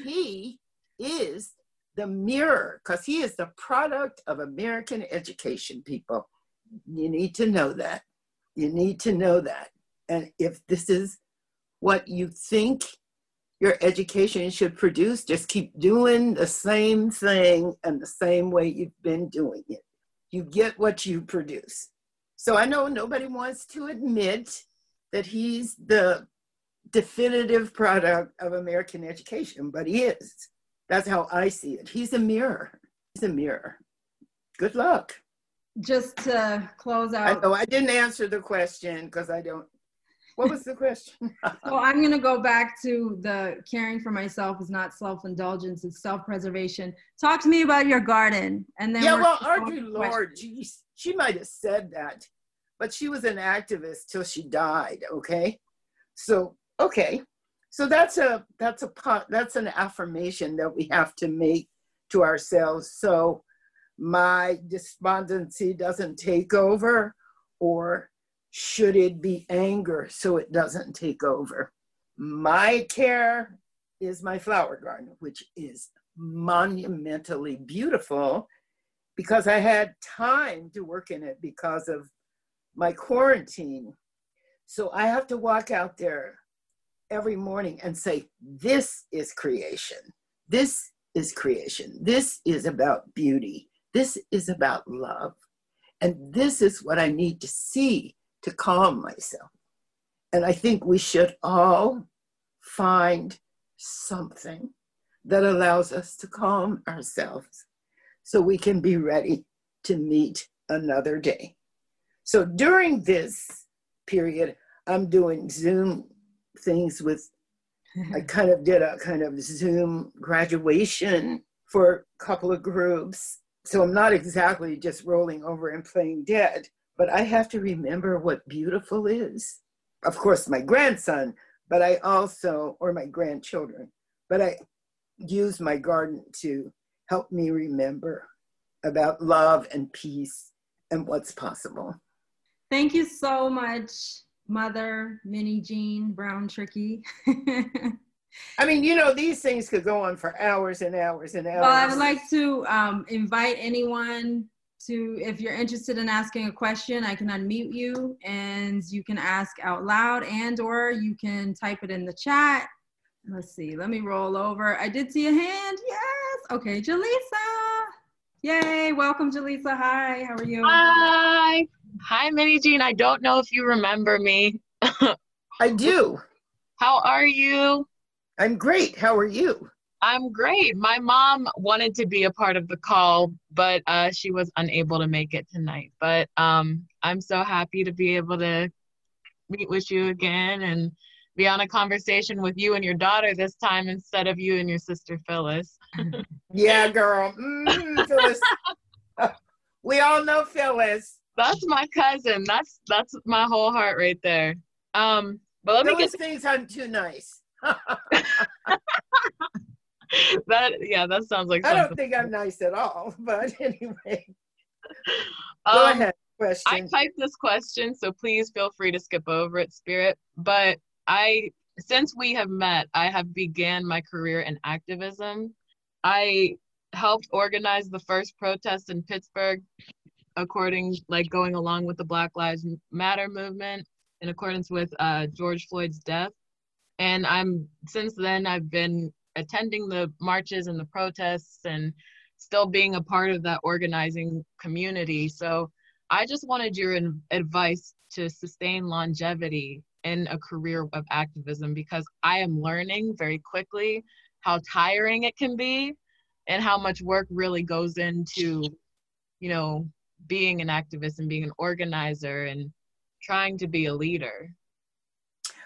he is the mirror because he is the product of American education, people. You need to know that. You need to know that. And if this is what you think your education should produce, just keep doing the same thing and the same way you've been doing it. You get what you produce. So I know nobody wants to admit that he's the definitive product of American education, but he is. That's how I see it. He's a mirror. He's a mirror. Good luck. Just to close out. I know I didn't answer the question because I don't. What was the question? well, I'm going to go back to the caring for myself is not self-indulgence, it's self-preservation. Talk to me about your garden. And then Yeah, well, Audre Lorde, she, she might have said that, but she was an activist till she died, okay? So, okay. So that's a that's a that's an affirmation that we have to make to ourselves so my despondency doesn't take over or should it be anger so it doesn't take over? My care is my flower garden, which is monumentally beautiful because I had time to work in it because of my quarantine. So I have to walk out there every morning and say, This is creation. This is creation. This is about beauty. This is about love. And this is what I need to see to calm myself. And I think we should all find something that allows us to calm ourselves so we can be ready to meet another day. So during this period, I'm doing Zoom things with, I kind of did a kind of Zoom graduation for a couple of groups. So I'm not exactly just rolling over and playing dead, but I have to remember what beautiful is. Of course, my grandson, but I also, or my grandchildren, but I use my garden to help me remember about love and peace and what's possible. Thank you so much, Mother Minnie Jean Brown Trickey. I mean, you know, these things could go on for hours and hours and hours. Well, I would like to um, invite anyone to, if you're interested in asking a question, I can unmute you and you can ask out loud and or you can type it in the chat. Let's see, let me roll over. I did see a hand, yes. Okay, Jaleesa. Yay, welcome Jaleesa. Hi, how are you? Hi. Hi, Minnie Jean. I don't know if you remember me. I do. How are you? I'm great. How are you? I'm great. My mom wanted to be a part of the call, but uh, she was unable to make it tonight. But um, I'm so happy to be able to meet with you again and be on a conversation with you and your daughter this time instead of you and your sister Phyllis. yeah, girl. Mm, Phyllis. we all know Phyllis. That's my cousin. That's that's my whole heart right there. Um, but let Phyllis me get things I'm too nice. that yeah, that sounds like. I don't think I'm nice at all, but anyway. Um, Go ahead. Question. I typed this question, so please feel free to skip over it, Spirit. But I, since we have met, I have began my career in activism. I helped organize the first protest in Pittsburgh, according like going along with the Black Lives Matter movement, in accordance with uh, George Floyd's death. And I'm since then I've been attending the marches and the protests and still being a part of that organizing community. So I just wanted your advice to sustain longevity in a career of activism because I am learning very quickly how tiring it can be and how much work really goes into, you know, being an activist and being an organizer and trying to be a leader.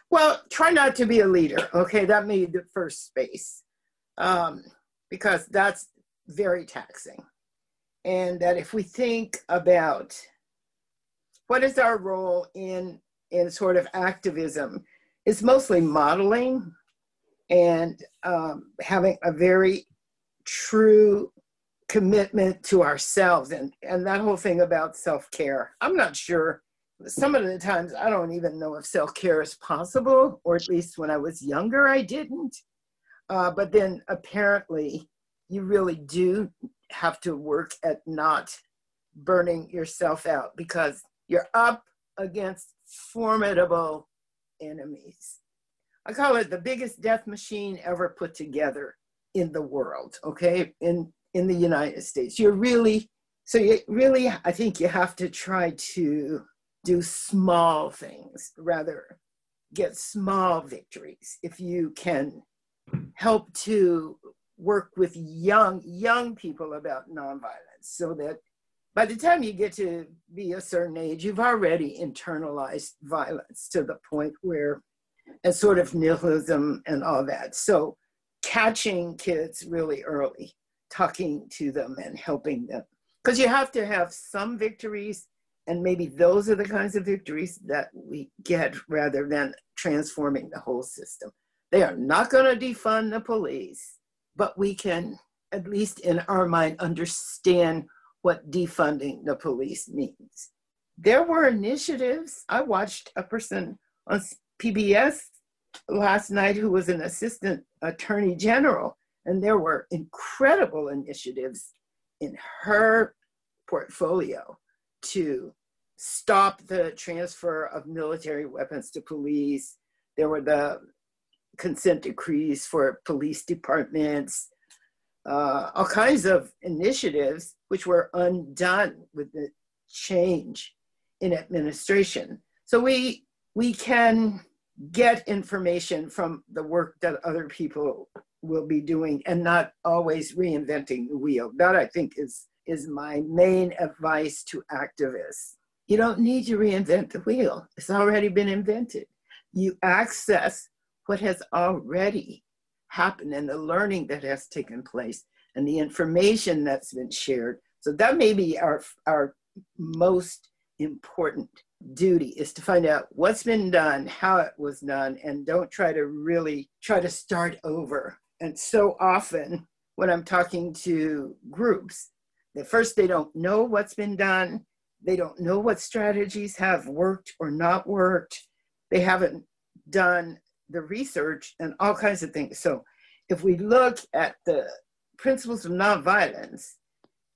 Well, try not to be a leader. Okay, that made the first space um, because that's very taxing. And that if we think about what is our role in in sort of activism, it's mostly modeling and um, having a very true commitment to ourselves and and that whole thing about self-care. I'm not sure some of the times I don't even know if self care is possible, or at least when I was younger, I didn't. Uh, but then apparently, you really do have to work at not burning yourself out because you're up against formidable enemies. I call it the biggest death machine ever put together in the world, okay? In in the United States. You're really so you really I think you have to try to do small things rather get small victories if you can help to work with young young people about nonviolence so that by the time you get to be a certain age, you've already internalized violence to the point where a sort of nihilism and all that. So catching kids really early, talking to them and helping them. Because you have to have some victories, and maybe those are the kinds of victories that we get rather than transforming the whole system. They are not going to defund the police, but we can, at least in our mind, understand what defunding the police means. There were initiatives. I watched a person on PBS last night who was an assistant attorney general, and there were incredible initiatives in her portfolio to stop the transfer of military weapons to police. There were the consent decrees for police departments, uh, all kinds of initiatives which were undone with the change in administration. So we we can get information from the work that other people will be doing and not always reinventing the wheel. That I think is is my main advice to activists. You don't need to reinvent the wheel. It's already been invented. You access what has already happened and the learning that has taken place and the information that's been shared. So that may be our, our most important duty is to find out what's been done, how it was done, and don't try to really try to start over. And so often when I'm talking to groups, first they don't know what's been done. They don't know what strategies have worked or not worked. They haven't done the research and all kinds of things. So if we look at the principles of nonviolence,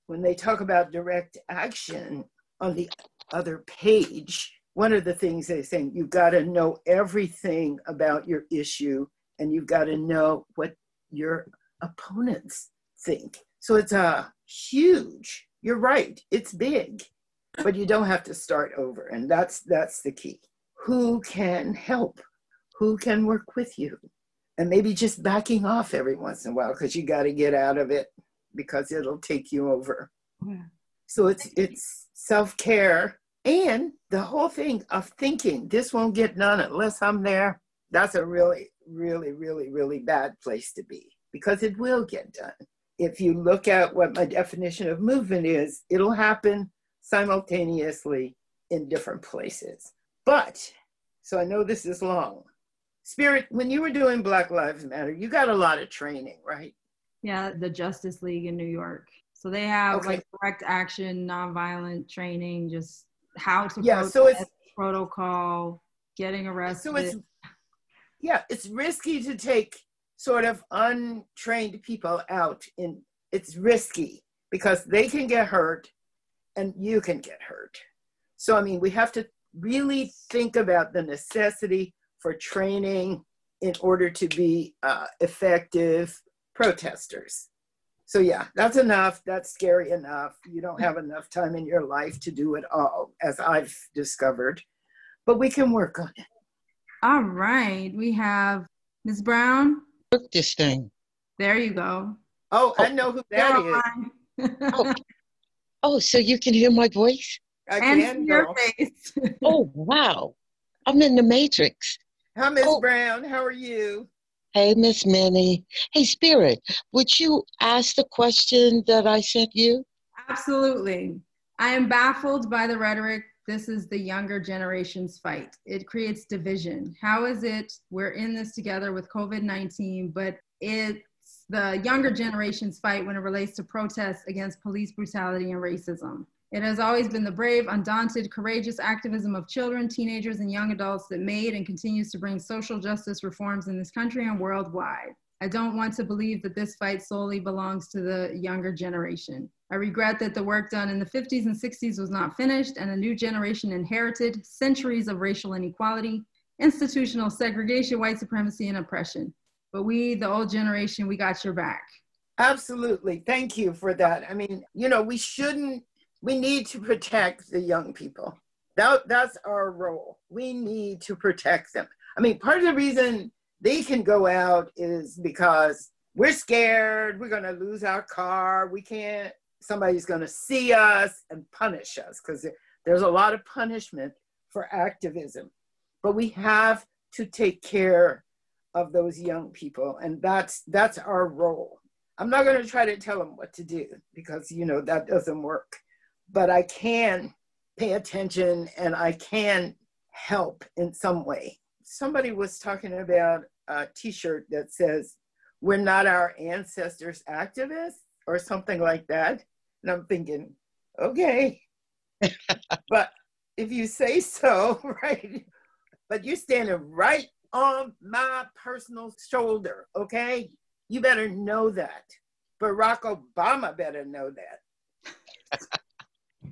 when they talk about direct action on the other page, one of the things they're saying, you've got to know everything about your issue and you've got to know what your opponents think. So it's a huge, you're right, it's big, but you don't have to start over. And that's that's the key. Who can help? who can work with you and maybe just backing off every once in a while because you got to get out of it because it'll take you over yeah. so it's it's self-care and the whole thing of thinking this won't get done unless i'm there that's a really really really really bad place to be because it will get done if you look at what my definition of movement is it'll happen simultaneously in different places but so i know this is long Spirit, when you were doing Black Lives Matter, you got a lot of training, right? Yeah, the Justice League in New York. So they have okay. like direct action, nonviolent training, just how to yeah. So it's protocol, getting arrested. So it's yeah, it's risky to take sort of untrained people out. In it's risky because they can get hurt, and you can get hurt. So I mean, we have to really think about the necessity for training in order to be uh, effective protesters. So, yeah, that's enough. That's scary enough. You don't have enough time in your life to do it all, as I've discovered, but we can work on it. All right. We have Ms. Brown. Look this thing. There you go. Oh, I oh, know who that is. oh. oh, so you can hear my voice? I and can. Your face. oh, wow. I'm in the matrix. Hi, Miss oh. Brown. How are you? Hey, Miss Minnie. Hey, Spirit, would you ask the question that I sent you? Absolutely. I am baffled by the rhetoric. This is the younger generation's fight. It creates division. How is it we're in this together with COVID 19, but it's the younger generation's fight when it relates to protests against police brutality and racism? It has always been the brave, undaunted, courageous activism of children, teenagers, and young adults that made and continues to bring social justice reforms in this country and worldwide. I don't want to believe that this fight solely belongs to the younger generation. I regret that the work done in the 50s and 60s was not finished and a new generation inherited centuries of racial inequality, institutional segregation, white supremacy, and oppression. But we, the old generation, we got your back. Absolutely. Thank you for that. I mean, you know, we shouldn't we need to protect the young people. That, that's our role. We need to protect them. I mean, part of the reason they can go out is because we're scared, we're going to lose our car, we can't somebody's going to see us and punish us because there's a lot of punishment for activism. But we have to take care of those young people, and that's that's our role. I'm not going to try to tell them what to do because you know that doesn't work, but I can pay attention and I can help in some way. Somebody was talking about a T-shirt that says "We're not our ancestors' activists" or something like that, and I'm thinking, okay, but if you say so, right? But you're standing right on my personal shoulder, okay? You better know that. Barack Obama better know that.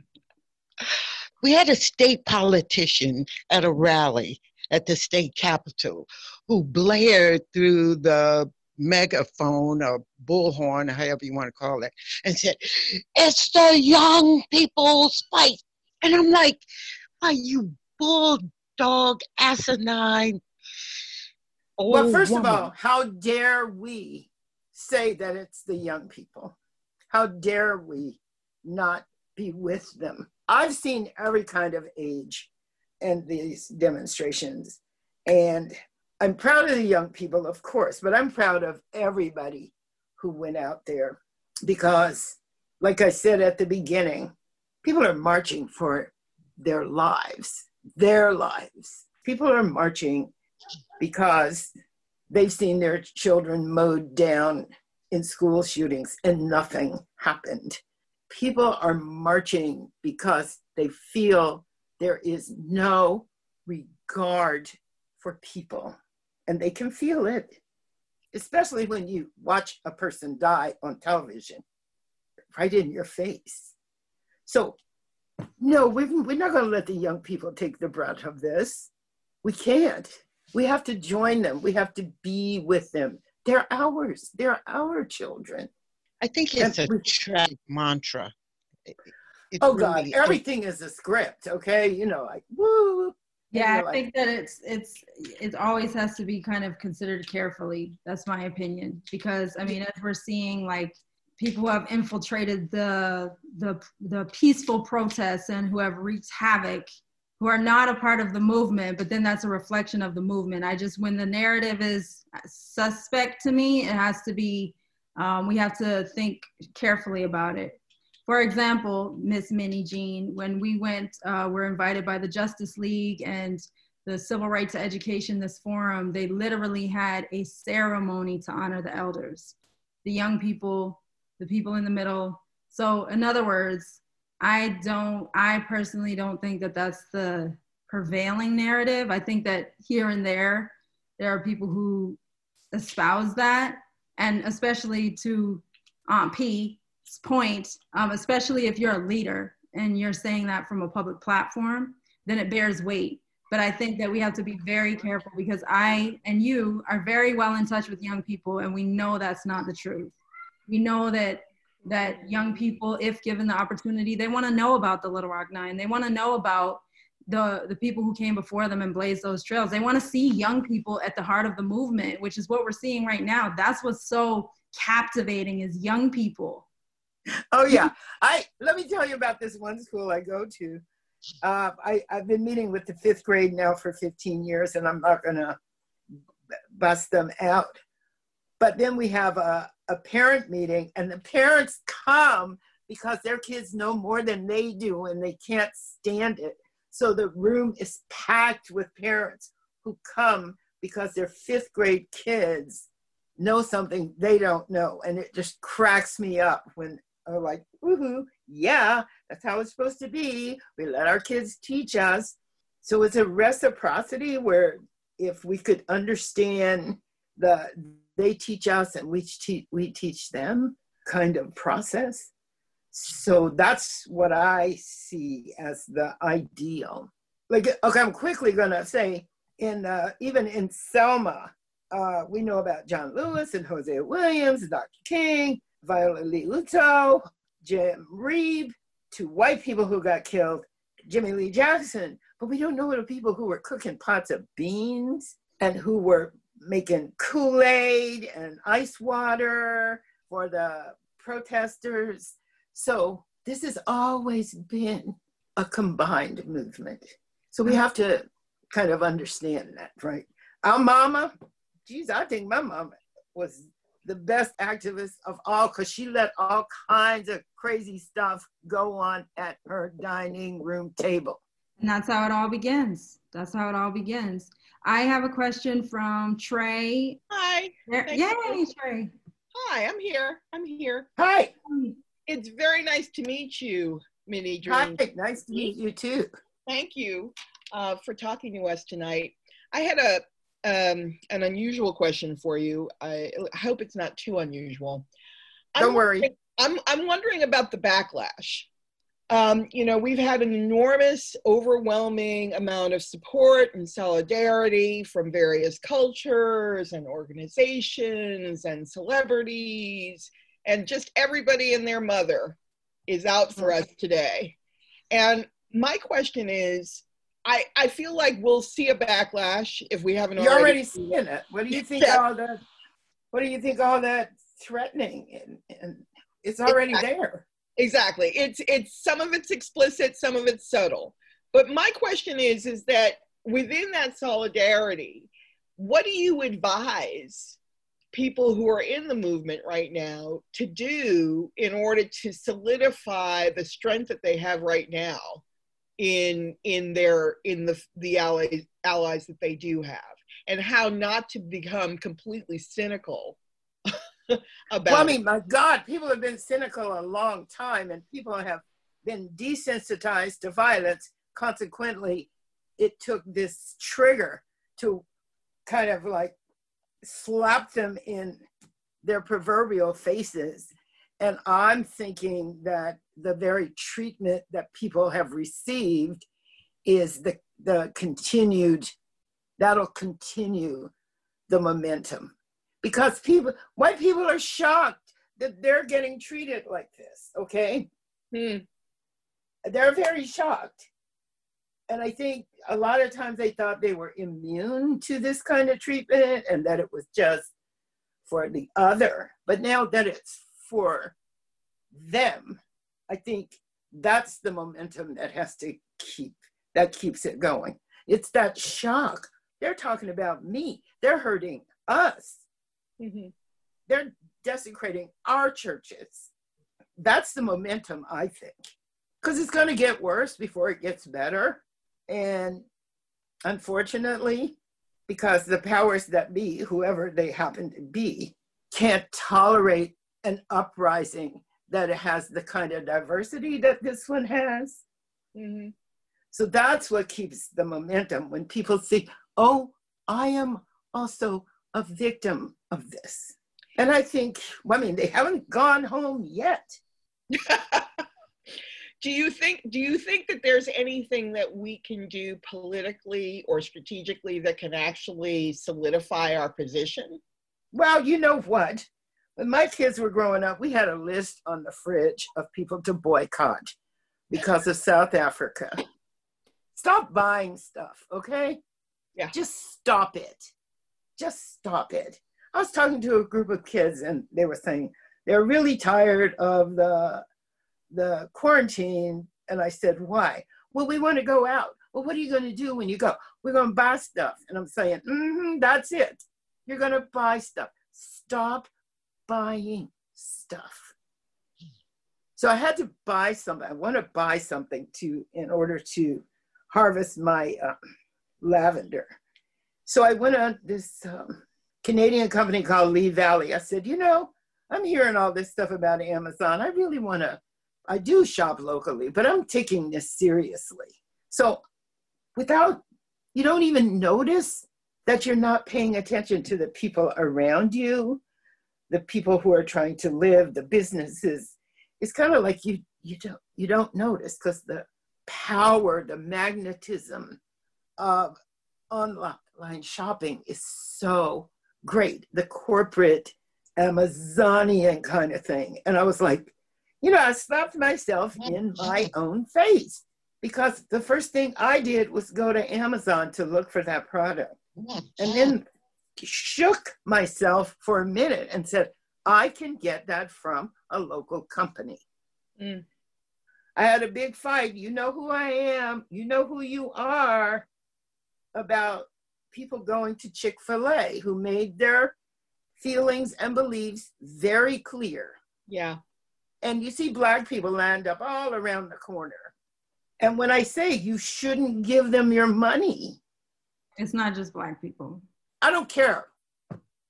we had a state politician at a rally at the state capitol who blared through the megaphone or bullhorn, or however you want to call it, and said, It's the young people's fight. And I'm like, Why, you bulldog, asinine? well, oh, first woman. of all, how dare we say that it's the young people? How dare we not be with them? I've seen every kind of age in these demonstrations, and I'm proud of the young people, of course, but I'm proud of everybody who went out there because, like I said at the beginning, people are marching for their lives, their lives. People are marching because they've seen their children mowed down in school shootings and nothing happened. People are marching because they feel there is no regard for people and they can feel it, especially when you watch a person die on television right in your face. So, no, we're, we're not going to let the young people take the brunt of this. We can't. We have to join them. We have to be with them. They're ours. They're our children. I think it's and a we, tragic mantra. It's oh really, God, everything is a script. Okay, you know, like woo, yeah i think that it's it's it always has to be kind of considered carefully. That's my opinion because i mean as we're seeing like people who have infiltrated the the the peaceful protests and who have wreaked havoc who are not a part of the movement but then that's a reflection of the movement. I just when the narrative is suspect to me it has to be um, we have to think carefully about it for example, Miss Minnie Jean, when we went, uh, were invited by the Justice League and the Civil Rights to Education, this forum, they literally had a ceremony to honor the elders, the young people, the people in the middle. So, in other words, I don't, I personally don't think that that's the prevailing narrative. I think that here and there, there are people who espouse that, and especially to Aunt P, point, um, especially if you're a leader and you're saying that from a public platform, then it bears weight. But I think that we have to be very careful because I and you are very well in touch with young people, and we know that's not the truth. We know that that young people, if given the opportunity, they want to know about the Little Rock Nine. They want to know about the the people who came before them and blazed those trails. They want to see young people at the heart of the movement, which is what we're seeing right now. That's what's so captivating is young people oh yeah. I let me tell you about this one school i go to. Uh, I, i've been meeting with the fifth grade now for 15 years and i'm not going to bust them out. But then we have a, a parent meeting and the parents come because their kids know more than they do and they can't stand it. So the room is packed with parents who come because their fifth grade kids know something they don't know and it just cracks me up when are like, woohoo, yeah, that's how it's supposed to be. We let our kids teach us. So it's a reciprocity where if we could understand the they teach us and we teach we teach them kind of process. So that's what I see as the ideal. Like, okay, I'm quickly gonna say, in uh, even in Selma, uh, we know about John Lewis and Hosea Williams, and Dr. King, Viola Liuzzo, Jim Reeb, two white people who got killed, Jimmy Lee Jackson. But we don't know the people who were cooking pots of beans and who were making Kool Aid and ice water for the protesters. So this has always been a combined movement. So we have to kind of understand that, right? Our mama, geez, I think my mama was the best activist of all because she let all kinds of crazy stuff go on at her dining room table. And that's how it all begins. That's how it all begins. I have a question from Trey. Hi. There, yay, you. Trey. Hi, I'm here. I'm here. Hi. It's very nice to meet you, Minnie Dream. Hi, nice to meet you too. Thank you uh, for talking to us tonight. I had a um, an unusual question for you. I hope it's not too unusual. Don't I'm worry. I'm I'm wondering about the backlash. Um, you know, we've had an enormous, overwhelming amount of support and solidarity from various cultures and organizations and celebrities, and just everybody and their mother is out for us today. And my question is I, I feel like we'll see a backlash if we haven't You're already. already seeing it. What do you think yeah. all that? What do you think all that threatening and, and it's already exactly. there. Exactly. It's it's some of it's explicit, some of it's subtle. But my question is is that within that solidarity, what do you advise people who are in the movement right now to do in order to solidify the strength that they have right now in in their in the the allies allies that they do have and how not to become completely cynical about well, I mean, my God, people have been cynical a long time and people have been desensitized to violence. Consequently, it took this trigger to kind of like slap them in their proverbial faces. And I'm thinking that the very treatment that people have received is the, the continued, that'll continue the momentum because people, white people are shocked that they're getting treated like this, okay? Hmm. They're very shocked. And I think a lot of times they thought they were immune to this kind of treatment and that it was just for the other. But now that it's for them, I think that's the momentum that has to keep, that keeps it going. It's that shock. They're talking about me. They're hurting us. Mm-hmm. They're desecrating our churches. That's the momentum, I think, because it's going to get worse before it gets better. And unfortunately, because the powers that be, whoever they happen to be, can't tolerate an uprising that it has the kind of diversity that this one has. Mm-hmm. So that's what keeps the momentum when people see, oh, I am also a victim of this. And I think, well, I mean, they haven't gone home yet. do you think do you think that there's anything that we can do politically or strategically that can actually solidify our position? Well, you know what? When my kids were growing up, we had a list on the fridge of people to boycott because of South Africa. Stop buying stuff, okay? Yeah. Just stop it. Just stop it. I was talking to a group of kids and they were saying they're really tired of the the quarantine and I said, "Why?" Well, we want to go out. Well, what are you going to do when you go? We're going to buy stuff. And I'm saying, mm-hmm, that's it. You're going to buy stuff. Stop buying stuff. So I had to buy something. I want to buy something to in order to harvest my uh, lavender. So I went on this um, Canadian company called Lee Valley. I said, you know, I'm hearing all this stuff about Amazon. I really want to, I do shop locally, but I'm taking this seriously. So without, you don't even notice that you're not paying attention to the people around you, the people who are trying to live, the businesses. It's kind of like you, you don't, you don't notice because the power, the magnetism of online shopping is so great, the corporate Amazonian kind of thing. And I was like, you know, I slapped myself in my own face because the first thing I did was go to Amazon to look for that product. And then shook myself for a minute and said, I can get that from a local company. Mm. I had a big fight. You know who I am. You know who you are about people going to Chick fil A who made their feelings and beliefs very clear. Yeah. And you see Black people land up all around the corner. And when I say you shouldn't give them your money, it's not just Black people. I don't care.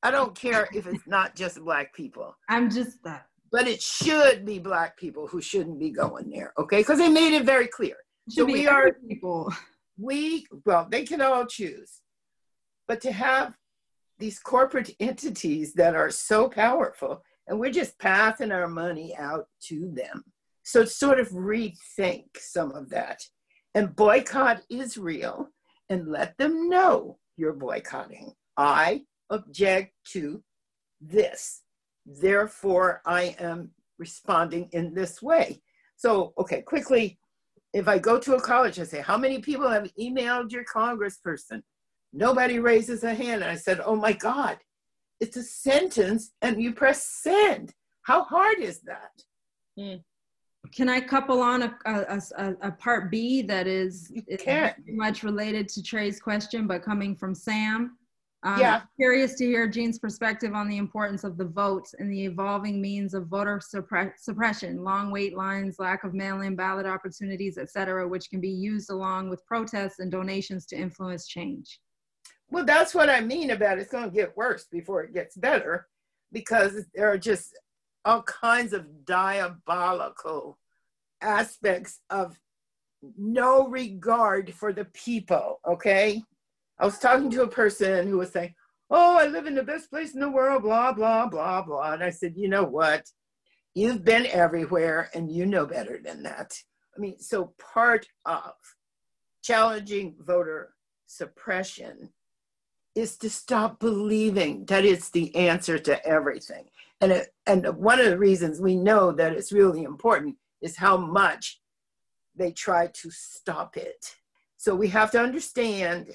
I don't care if it's not just Black people. I'm just that. But it should be Black people who shouldn't be going there, okay? Because they made it very clear. so we are people. We, well, they can all choose. But to have these corporate entities that are so powerful, and we're just passing our money out to them. So sort of rethink some of that and boycott Israel and let them know you're boycotting. I object to this. Therefore, I am responding in this way. So, okay, quickly, if I go to a college, I say, How many people have emailed your congressperson? Nobody raises a hand. And I said, Oh my God, it's a sentence and you press send. How hard is that? Mm. Can I couple on a, a, a, a part B that is, is much related to Trey's question, but coming from Sam? Um, yeah. Curious to hear Jean's perspective on the importance of the vote and the evolving means of voter suppre- suppression, long wait lines, lack of mail-in ballot opportunities, et cetera, which can be used along with protests and donations to influence change. Well, that's what I mean about it's going to get worse before it gets better because there are just all kinds of diabolical aspects of no regard for the people, okay? I was talking to a person who was saying, Oh, I live in the best place in the world, blah, blah, blah, blah. And I said, You know what? You've been everywhere and you know better than that. I mean, so part of challenging voter suppression is to stop believing that it's the answer to everything. And, it, and one of the reasons we know that it's really important is how much they try to stop it. So we have to understand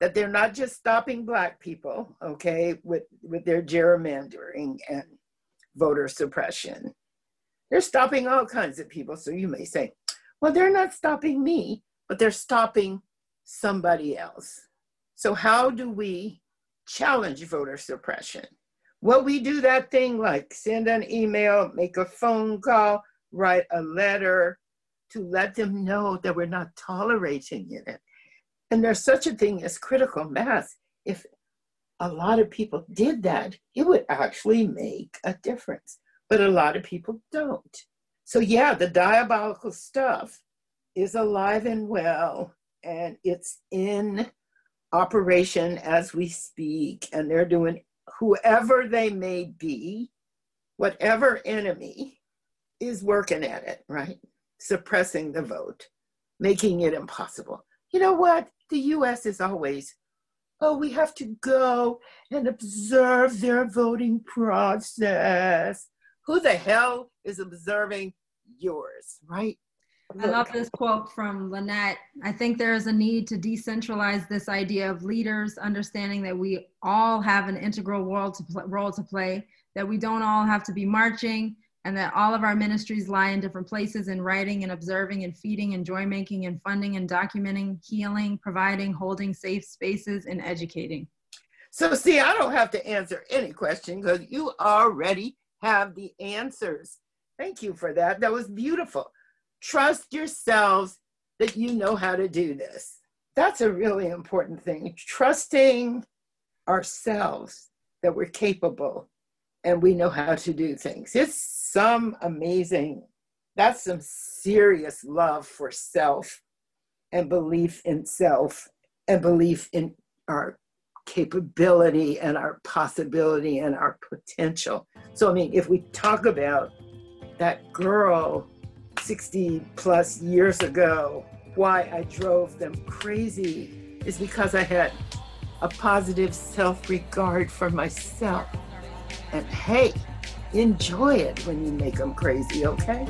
that they're not just stopping black people, okay, with, with their gerrymandering and voter suppression. They're stopping all kinds of people. So you may say, well, they're not stopping me, but they're stopping somebody else. So, how do we challenge voter suppression? Well, we do that thing like send an email, make a phone call, write a letter to let them know that we're not tolerating it. And there's such a thing as critical mass. If a lot of people did that, it would actually make a difference. But a lot of people don't. So, yeah, the diabolical stuff is alive and well, and it's in operation as we speak, and they're doing whoever they may be, whatever enemy is working at it, right? Suppressing the vote, making it impossible. You know what? The US is always, oh, we have to go and observe their voting process. Who the hell is observing yours, right? I love this quote from Lynette. I think there is a need to decentralize this idea of leaders, understanding that we all have an integral role to, pl- role to play, that we don't all have to be marching, and that all of our ministries lie in different places in writing and observing and feeding and joy making and funding and documenting, healing, providing, holding safe spaces, and educating. So, see, I don't have to answer any question because you already have the answers. Thank you for that. That was beautiful trust yourselves that you know how to do this. That's a really important thing. Trusting ourselves that we're capable and we know how to do things. It's some amazing, that's some serious love for self and belief in self and belief in our capability and our possibility and our potential. So, I mean, if we talk about that girl 60 plus years ago, why I drove them crazy is because I had a positive self regard for myself. And hey, enjoy it when you make them crazy, okay?